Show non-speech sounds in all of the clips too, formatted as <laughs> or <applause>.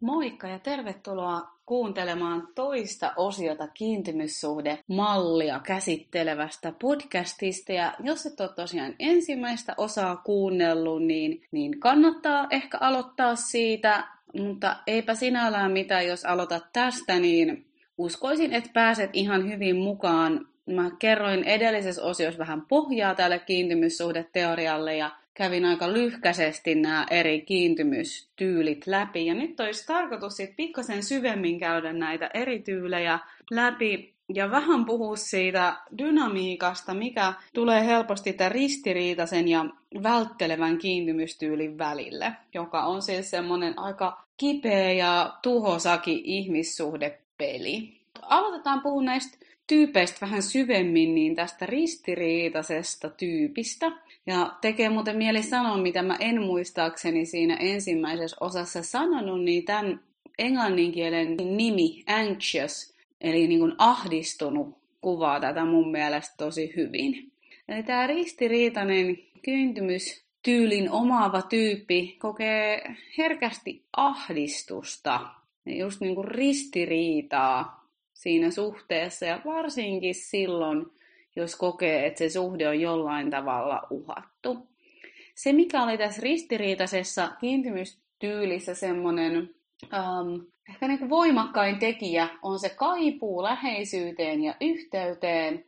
Moikka ja tervetuloa kuuntelemaan toista osiota kiintymyssuhde-mallia käsittelevästä podcastista. Ja jos et ole tosiaan ensimmäistä osaa kuunnellut, niin, niin kannattaa ehkä aloittaa siitä, mutta eipä sinällään mitään, jos aloitat tästä, niin uskoisin, että pääset ihan hyvin mukaan. Mä kerroin edellisessä osiossa vähän pohjaa tälle kiintymyssuhdeteorialle ja kävin aika lyhkäisesti nämä eri kiintymystyylit läpi. Ja nyt olisi tarkoitus sitten pikkasen syvemmin käydä näitä eri tyylejä läpi ja vähän puhua siitä dynamiikasta, mikä tulee helposti tämän ristiriitaisen ja välttelevän kiintymystyylin välille, joka on siis semmoinen aika kipeä ja tuhosaki ihmissuhdepeli. Aloitetaan puhua näistä tyypeistä vähän syvemmin, niin tästä ristiriitaisesta tyypistä. Ja tekee muuten mieli sanoa, mitä mä en muistaakseni siinä ensimmäisessä osassa sanonut, niin tämän englanninkielen nimi anxious, eli niin kuin ahdistunut, kuvaa tätä mun mielestä tosi hyvin. Eli tämä ristiriitainen kyyntymys tyylin omaava tyyppi kokee herkästi ahdistusta, just niin kuin ristiriitaa siinä suhteessa ja varsinkin silloin, jos kokee, että se suhde on jollain tavalla uhattu. Se, mikä oli tässä ristiriitaisessa kiintymystyylissä semmoinen um, ehkä niin kuin voimakkain tekijä, on se kaipuu läheisyyteen ja yhteyteen,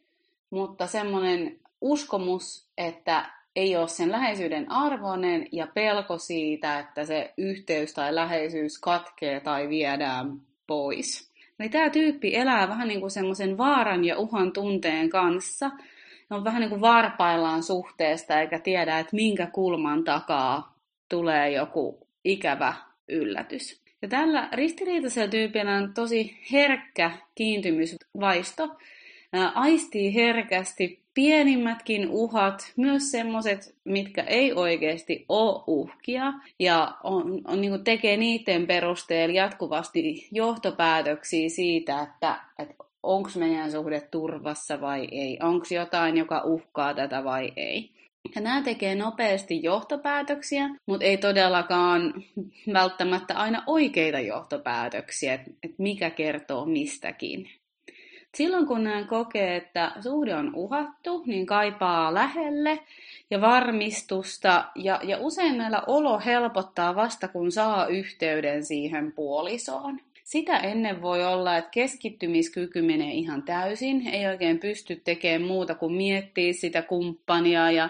mutta semmoinen uskomus, että ei ole sen läheisyyden arvoinen ja pelko siitä, että se yhteys tai läheisyys katkee tai viedään pois. Eli tämä tyyppi elää vähän niin kuin semmoisen vaaran ja uhan tunteen kanssa. On vähän niin kuin varpaillaan suhteesta eikä tiedä, että minkä kulman takaa tulee joku ikävä yllätys. Ja tällä ristiriitaisella tyypillä on tosi herkkä kiintymysvaisto. Aistii herkästi pienimmätkin uhat, myös semmoiset, mitkä ei oikeasti ole uhkia, ja on, on, niin tekee niiden perusteella jatkuvasti johtopäätöksiä siitä, että, että onko meidän suhde turvassa vai ei, onko jotain, joka uhkaa tätä vai ei. Ja nämä tekee nopeasti johtopäätöksiä, mutta ei todellakaan välttämättä aina oikeita johtopäätöksiä, että mikä kertoo mistäkin. Silloin kun kokee, että suhde on uhattu, niin kaipaa lähelle ja varmistusta. Ja, ja usein näillä olo helpottaa vasta, kun saa yhteyden siihen puolisoon. Sitä ennen voi olla, että keskittymiskyky menee ihan täysin. Ei oikein pysty tekemään muuta kuin miettiä sitä kumppania ja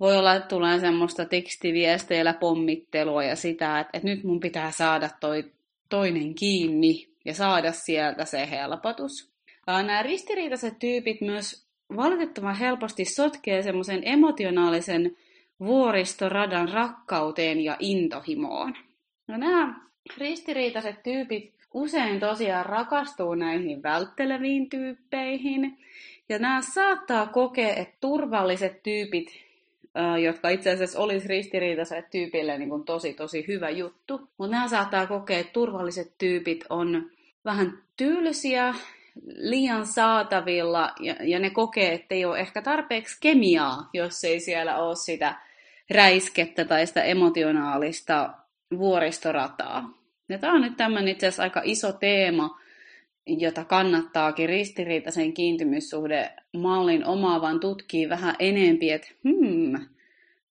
voi olla, että tulee semmoista tekstiviesteillä pommittelua ja sitä, että, että nyt mun pitää saada toi toinen kiinni ja saada sieltä se helpotus. Nämä ristiriitaiset tyypit myös valitettavan helposti sotkee semmoisen emotionaalisen vuoristoradan rakkauteen ja intohimoon. No nämä ristiriitaiset tyypit usein tosiaan rakastuu näihin vältteleviin tyyppeihin, ja nämä saattaa kokea, että turvalliset tyypit, jotka itse asiassa olisi ristiriitaiset tyypille niin kuin tosi tosi hyvä juttu, mutta nämä saattaa kokea, että turvalliset tyypit on vähän tylsiä liian saatavilla ja, ja ne kokee, että ei ole ehkä tarpeeksi kemiaa, jos ei siellä ole sitä räiskettä tai sitä emotionaalista vuoristorataa. Ja tämä on nyt tämmöinen itse asiassa aika iso teema, jota kannattaakin ristiriitaisen kiintymyssuhde mallin omaavan tutkii vähän enempi, että hmm,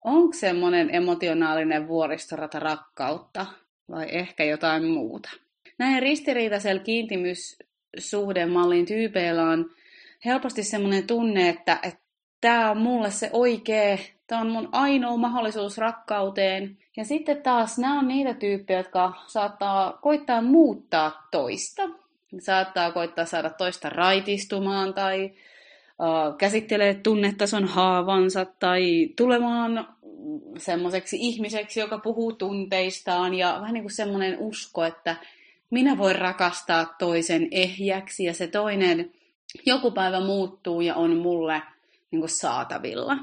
onko semmoinen emotionaalinen vuoristorata rakkautta vai ehkä jotain muuta. Näin ristiriitaisella kiintymys, suhdemallin tyypeillä on helposti semmoinen tunne, että, tämä on mulle se oikea, tämä on mun ainoa mahdollisuus rakkauteen. Ja sitten taas nämä on niitä tyyppejä, jotka saattaa koittaa muuttaa toista. Saattaa koittaa saada toista raitistumaan tai käsittelee tunnetason haavansa tai tulemaan semmoiseksi ihmiseksi, joka puhuu tunteistaan ja vähän niin kuin semmoinen usko, että minä voin rakastaa toisen ehjäksi ja se toinen joku päivä muuttuu ja on mulle niin kuin saatavilla.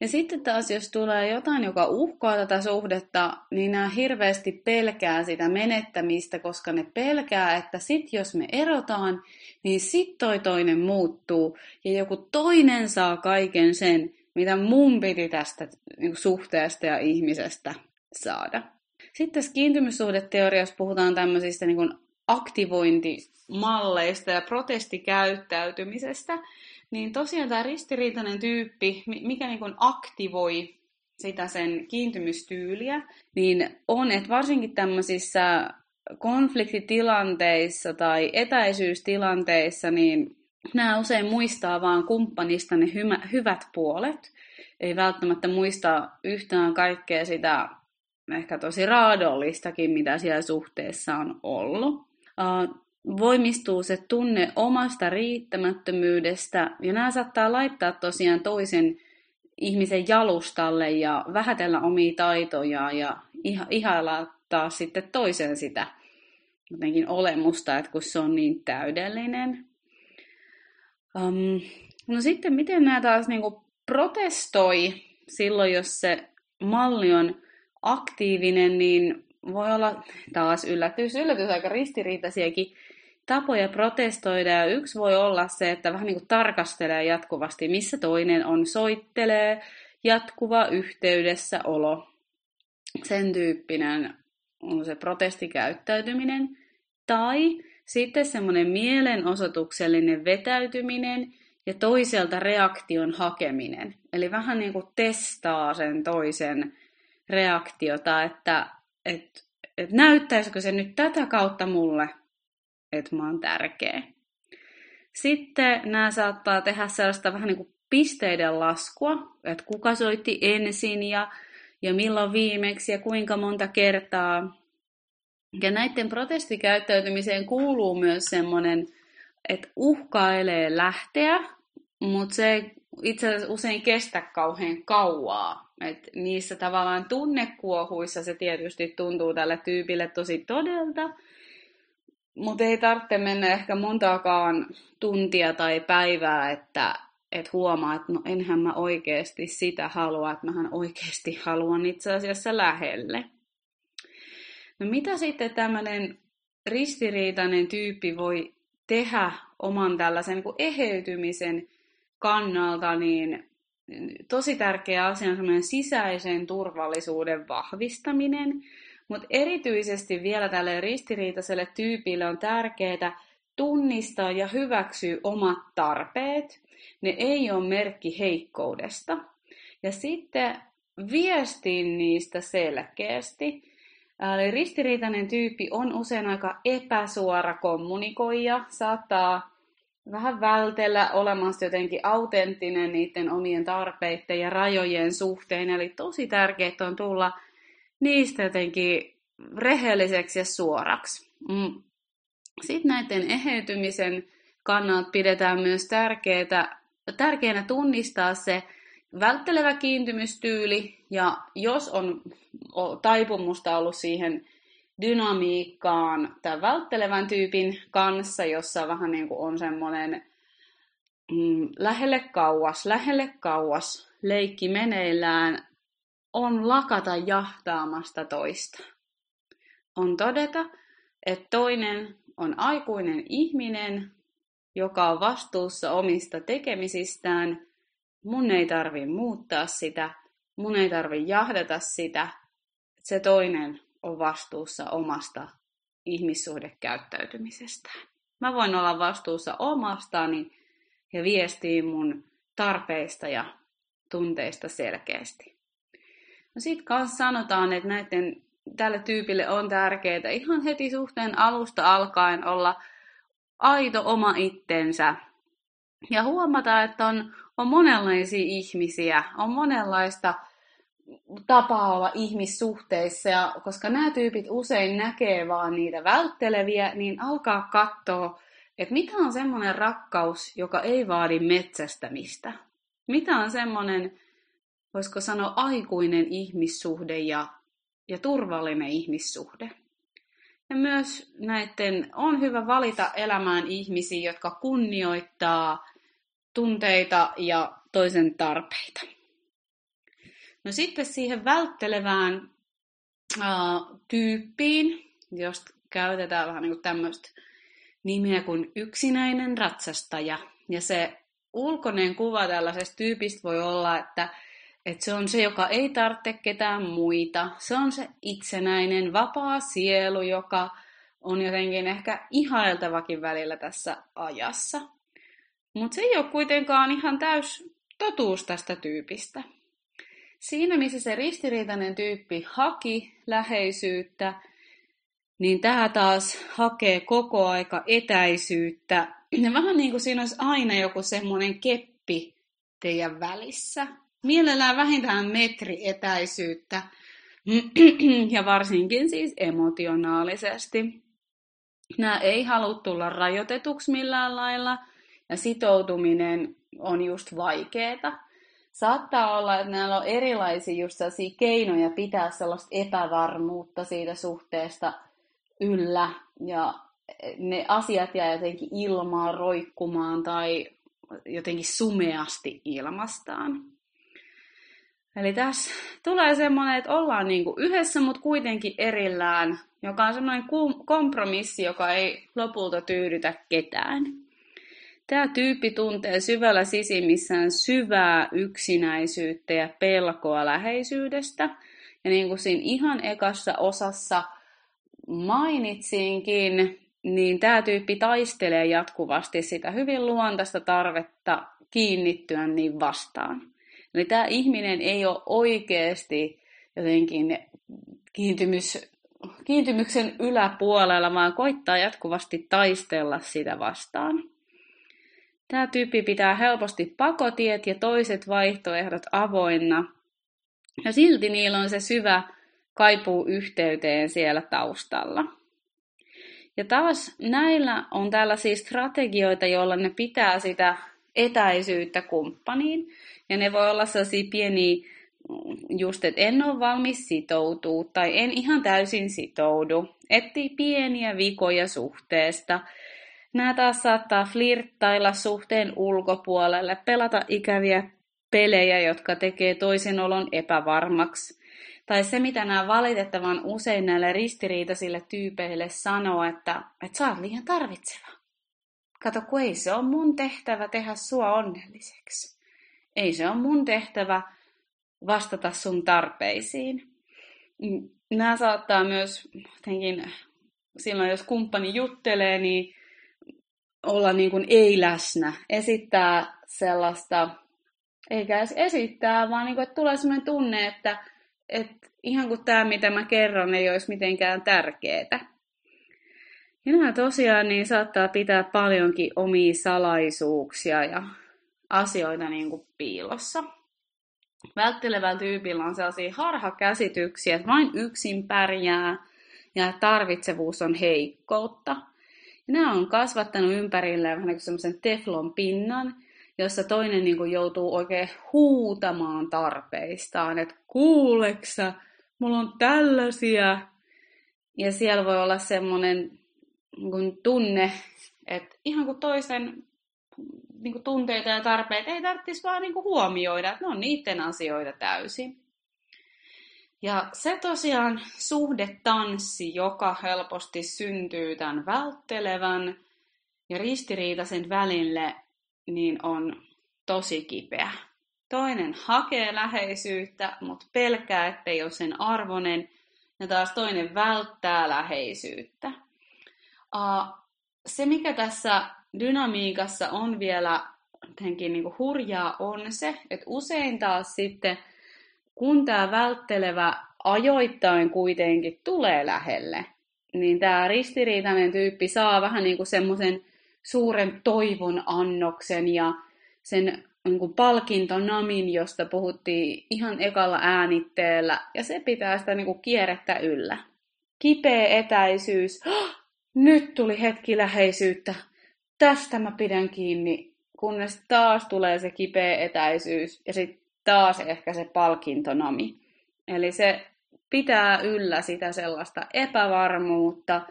Ja sitten taas, jos tulee jotain, joka uhkaa tätä suhdetta, niin nämä hirveästi pelkää sitä menettämistä, koska ne pelkää, että sit jos me erotaan, niin sit toi toinen muuttuu ja joku toinen saa kaiken sen, mitä mun piti tästä niin suhteesta ja ihmisestä saada. Sitten tässä kiintymyssuhdeteoriassa puhutaan tämmöisistä niin kuin aktivointimalleista ja protestikäyttäytymisestä, niin tosiaan tämä ristiriitainen tyyppi, mikä niin kuin aktivoi sitä sen kiintymystyyliä, niin on, että varsinkin tämmöisissä konfliktitilanteissa tai etäisyystilanteissa, niin nämä usein muistaa vaan kumppanista ne hy- hyvät puolet. Ei välttämättä muista yhtään kaikkea sitä ehkä tosi raadollistakin, mitä siellä suhteessa on ollut. Voimistuu se tunne omasta riittämättömyydestä, ja nämä saattaa laittaa tosiaan toisen ihmisen jalustalle ja vähätellä omia taitoja ja iha, ihailla taas sitten toisen sitä jotenkin olemusta, että kun se on niin täydellinen. Um, no sitten miten nämä taas niin protestoi silloin, jos se malli on aktiivinen, niin voi olla taas yllätys, yllätys aika ristiriitaisiakin tapoja protestoida. Ja yksi voi olla se, että vähän niin kuin tarkastelee jatkuvasti, missä toinen on, soittelee, jatkuva yhteydessä olo. Sen tyyppinen on se protestikäyttäytyminen. Tai sitten semmoinen mielenosoituksellinen vetäytyminen ja toiselta reaktion hakeminen. Eli vähän niin kuin testaa sen toisen reaktiota, että et, et näyttäisikö se nyt tätä kautta mulle, että mä oon tärkeä. Sitten nämä saattaa tehdä sellaista vähän niin kuin pisteiden laskua, että kuka soitti ensin ja, ja milloin viimeksi ja kuinka monta kertaa. Ja näiden protestikäyttäytymiseen kuuluu myös semmoinen, että uhkailee lähteä, mutta se itse asiassa usein kestä kauhean kauaa. Et niissä tavallaan tunnekuohuissa se tietysti tuntuu tälle tyypille tosi todelta, mutta ei tarvitse mennä ehkä montaakaan tuntia tai päivää, että et huomaa, että no enhän mä oikeasti sitä halua, että mähän oikeasti haluan itse asiassa lähelle. No mitä sitten tämmöinen ristiriitainen tyyppi voi tehdä oman tällaisen niin eheytymisen kannalta, niin tosi tärkeä asia on sisäisen turvallisuuden vahvistaminen, mutta erityisesti vielä tälle ristiriitaiselle tyypille on tärkeää tunnistaa ja hyväksyä omat tarpeet. Ne ei ole merkki heikkoudesta. Ja sitten viestin niistä selkeästi. Eli ristiriitainen tyyppi on usein aika epäsuora kommunikoija, saattaa vähän vältellä olemassa jotenkin autenttinen niiden omien tarpeiden ja rajojen suhteen. Eli tosi tärkeää on tulla niistä jotenkin rehelliseksi ja suoraksi. Mm. Sitten näiden eheytymisen kannalta pidetään myös tärkeää, tärkeänä tunnistaa se välttelevä kiintymystyyli, ja jos on taipumusta ollut siihen dynamiikkaan tämän välttelevän tyypin kanssa, jossa vähän niin kuin on semmoinen mm, lähelle kauas, lähelle kauas leikki meneillään, on lakata jahtaamasta toista. On todeta, että toinen on aikuinen ihminen, joka on vastuussa omista tekemisistään. Mun ei tarvi muuttaa sitä, mun ei tarvi jahdata sitä. Se toinen on vastuussa omasta ihmissuhdekäyttäytymisestään. Mä voin olla vastuussa omastani ja viestii mun tarpeista ja tunteista selkeästi. No sit kanssa sanotaan, että näiden, tälle tyypille on tärkeää ihan heti suhteen alusta alkaen olla aito oma itsensä. Ja huomata, että on, on monenlaisia ihmisiä, on monenlaista tapa olla ihmissuhteissa, ja koska nämä tyypit usein näkee vaan niitä vältteleviä, niin alkaa katsoa, että mikä on semmoinen rakkaus, joka ei vaadi metsästämistä. Mitä on semmoinen, voisiko sanoa, aikuinen ihmissuhde ja, ja turvallinen ihmissuhde. Ja myös näiden on hyvä valita elämään ihmisiä, jotka kunnioittaa tunteita ja toisen tarpeita. No sitten siihen välttelevään uh, tyyppiin, josta käytetään vähän niin tämmöistä nimeä kuin yksinäinen ratsastaja. Ja se ulkoinen kuva tällaisesta tyypistä voi olla, että, että se on se, joka ei tarvitse ketään muita. Se on se itsenäinen, vapaa sielu, joka on jotenkin ehkä ihailtavakin välillä tässä ajassa. Mutta se ei ole kuitenkaan ihan täys totuus tästä tyypistä. Siinä, missä se ristiriitainen tyyppi haki läheisyyttä, niin tämä taas hakee koko aika etäisyyttä. Vähän niin kuin siinä olisi aina joku semmoinen keppi teidän välissä. Mielellään vähintään metri etäisyyttä. <clears throat> Ja varsinkin siis emotionaalisesti. Nämä ei halua tulla rajoitetuksi millään lailla, ja sitoutuminen on just vaikeeta. Saattaa olla, että näillä on erilaisia just keinoja pitää sellaista epävarmuutta siitä suhteesta yllä, ja ne asiat jää jotenkin ilmaan roikkumaan tai jotenkin sumeasti ilmastaan. Eli tässä tulee semmoinen, että ollaan niin kuin yhdessä, mutta kuitenkin erillään, joka on semmoinen kompromissi, joka ei lopulta tyydytä ketään. Tämä tyyppi tuntee syvällä sisimmissään syvää yksinäisyyttä ja pelkoa läheisyydestä. Ja niin kuin siinä ihan ekassa osassa mainitsinkin, niin tämä tyyppi taistelee jatkuvasti sitä hyvin luontaista tarvetta kiinnittyä niin vastaan. Eli tämä ihminen ei ole oikeasti jotenkin kiintymys, kiintymyksen yläpuolella, vaan koittaa jatkuvasti taistella sitä vastaan. Tämä tyyppi pitää helposti pakotiet ja toiset vaihtoehdot avoinna, ja silti niillä on se syvä kaipuu yhteyteen siellä taustalla. Ja taas näillä on tällaisia strategioita, joilla ne pitää sitä etäisyyttä kumppaniin. Ja ne voi olla sellaisia pieniä, just että en ole valmis sitoutua tai en ihan täysin sitoudu. Etsii pieniä vikoja suhteesta. Nämä taas saattaa flirttailla suhteen ulkopuolelle, pelata ikäviä pelejä, jotka tekee toisen olon epävarmaksi. Tai se, mitä nämä valitettavan usein näille ristiriitaisille tyypeille sanoo, että, että sä oot liian tarvitseva. Kato, kun ei se ole mun tehtävä tehdä sua onnelliseksi. Ei se ole mun tehtävä vastata sun tarpeisiin. Nämä saattaa myös jotenkin, silloin jos kumppani juttelee, niin olla niin kuin ei läsnä, esittää sellaista, eikä edes esittää, vaan niin kuin, että tulee sellainen tunne, että, että ihan kuin tämä, mitä mä kerron, ei olisi mitenkään tärkeää. Ja nämä tosiaan niin saattaa pitää paljonkin omia salaisuuksia ja asioita niin kuin piilossa. Välttelevällä tyypillä on sellaisia harhakäsityksiä, että vain yksin pärjää ja tarvitsevuus on heikkoutta. Nämä on kasvattanut ympärilleen vähän niin semmoisen teflon pinnan, jossa toinen niin kuin joutuu oikein huutamaan tarpeistaan, että kuuleksä, mulla on tällaisia. Ja siellä voi olla semmoinen niin tunne, että ihan kuin toisen niin kuin tunteita ja tarpeita ei tarvitsisi vaan niin kuin huomioida, että ne on niiden asioita täysin. Ja se tosiaan suhdetanssi, joka helposti syntyy tämän välttelevän ja ristiriitaisen välille, niin on tosi kipeä. Toinen hakee läheisyyttä, mutta pelkää, ettei ole sen arvonen, ja taas toinen välttää läheisyyttä. Se, mikä tässä dynamiikassa on vielä jotenkin niin hurjaa, on se, että usein taas sitten, kun tämä välttelevä ajoittain kuitenkin tulee lähelle, niin tämä ristiriitainen tyyppi saa vähän niin kuin semmoisen suuren toivon annoksen ja sen niin kuin palkintonamin, josta puhuttiin ihan ekalla äänitteellä, ja se pitää sitä niin kuin kierrettä yllä. Kipeä etäisyys, oh, nyt tuli hetki läheisyyttä, tästä mä pidän kiinni, kunnes taas tulee se kipeä etäisyys. Ja sitten taas ehkä se palkintonami. Eli se pitää yllä sitä sellaista epävarmuutta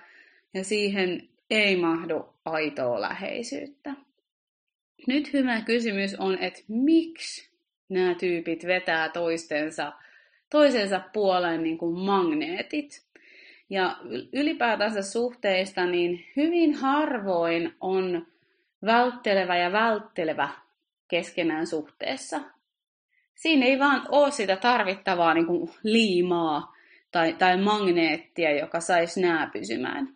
ja siihen ei mahdu aitoa läheisyyttä. Nyt hyvä kysymys on, että miksi nämä tyypit vetää toistensa, toisensa puoleen niin kuin magneetit. Ja ylipäätänsä suhteista, niin hyvin harvoin on välttelevä ja välttelevä keskenään suhteessa. Siinä ei vaan ole sitä tarvittavaa niin kuin liimaa tai, tai magneettia, joka saisi nää pysymään.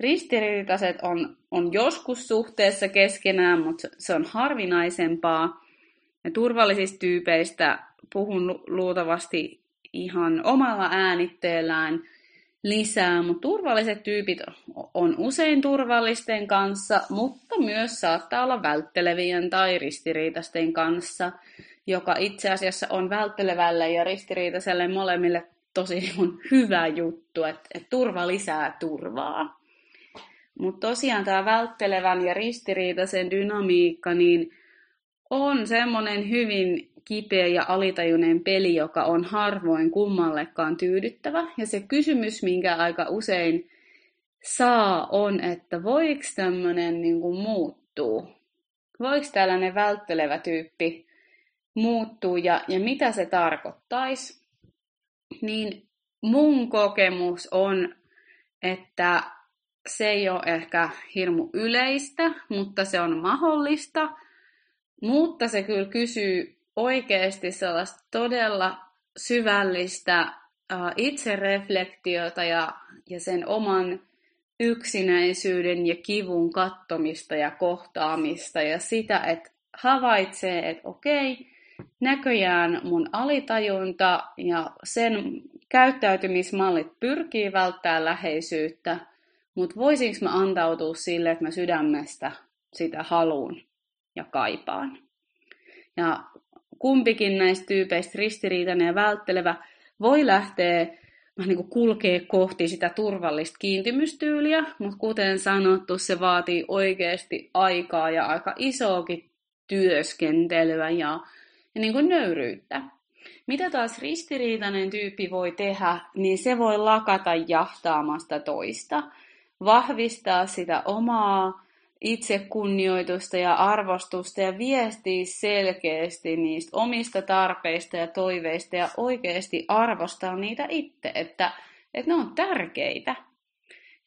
Ristiriitaiset on, on joskus suhteessa keskenään, mutta se on harvinaisempaa. Ja turvallisista tyypeistä puhun luultavasti ihan omalla äänitteellään lisää, mutta turvalliset tyypit on usein turvallisten kanssa, mutta myös saattaa olla välttelevien tai ristiriitaisten kanssa, joka itse asiassa on välttelevälle ja ristiriitaiselle molemmille tosi <laughs> hyvä juttu, että, että turva lisää turvaa. Mutta tosiaan tämä välttelevän ja ristiriitaisen dynamiikka niin on semmoinen hyvin kipeä ja alitajuinen peli, joka on harvoin kummallekaan tyydyttävä. Ja se kysymys, minkä aika usein saa, on, että voiko tämmöinen niin muuttuu? Voiko tällainen välttelevä tyyppi muuttuu ja, ja mitä se tarkoittaisi? Niin mun kokemus on, että se ei ole ehkä hirmu yleistä, mutta se on mahdollista. Mutta se kyllä kysyy oikeasti sellaista todella syvällistä uh, itsereflektiota ja, ja sen oman yksinäisyyden ja kivun kattomista ja kohtaamista ja sitä, että havaitsee, että okei, näköjään mun alitajunta ja sen käyttäytymismallit pyrkii välttää läheisyyttä, mutta voisinko mä antautua sille, että mä sydämestä sitä haluun ja kaipaan. Ja kumpikin näistä tyypeistä, ristiriitainen ja välttelevä, voi lähteä vähän niin kuin kulkee kohti sitä turvallista kiintymystyyliä, mutta kuten sanottu, se vaatii oikeasti aikaa ja aika isoakin työskentelyä ja, ja niin kuin nöyryyttä. Mitä taas ristiriitainen tyyppi voi tehdä, niin se voi lakata jahtaamasta toista, vahvistaa sitä omaa itsekunnioitusta ja arvostusta ja viestii selkeästi niistä omista tarpeista ja toiveista ja oikeasti arvostaa niitä itse, että, että ne on tärkeitä.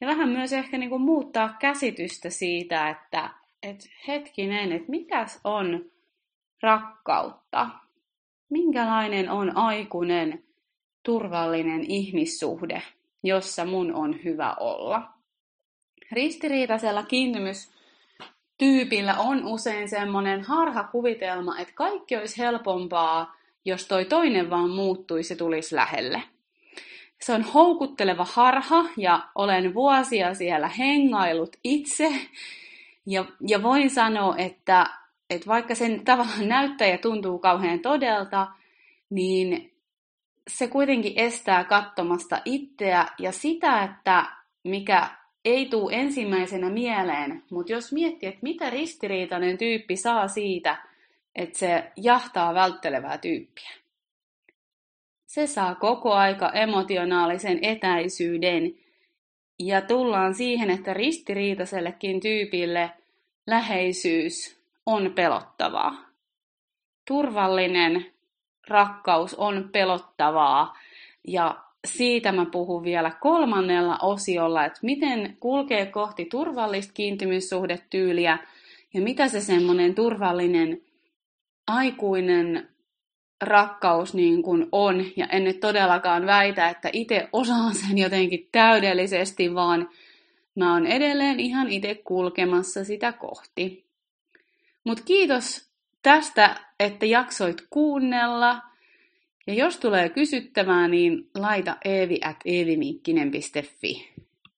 Ja vähän myös ehkä niin kuin muuttaa käsitystä siitä, että, että hetkinen, että mitäs on rakkautta? Minkälainen on aikuinen, turvallinen ihmissuhde, jossa mun on hyvä olla? Ristiriitaisella kiintymys tyypillä on usein semmoinen harha kuvitelma, että kaikki olisi helpompaa, jos toi toinen vaan muuttuisi ja tulisi lähelle. Se on houkutteleva harha ja olen vuosia siellä hengailut itse. Ja, ja voin sanoa, että, että vaikka sen <laughs> tavallaan näyttää ja tuntuu kauhean todelta, niin se kuitenkin estää katsomasta itseä ja sitä, että mikä ei tule ensimmäisenä mieleen, mutta jos miettii, että mitä ristiriitainen tyyppi saa siitä, että se jahtaa välttelevää tyyppiä. Se saa koko aika emotionaalisen etäisyyden ja tullaan siihen, että ristiriitaisellekin tyypille läheisyys on pelottavaa. Turvallinen rakkaus on pelottavaa ja siitä mä puhun vielä kolmannella osiolla, että miten kulkee kohti turvallista kiintymyssuhdetyyliä ja mitä se semmoinen turvallinen aikuinen rakkaus niin kuin on. Ja en nyt todellakaan väitä, että itse osaan sen jotenkin täydellisesti, vaan mä oon edelleen ihan itse kulkemassa sitä kohti. Mutta kiitos tästä, että jaksoit kuunnella. Ja jos tulee kysyttävää, niin laita eevi at eeviminkkinen.fi.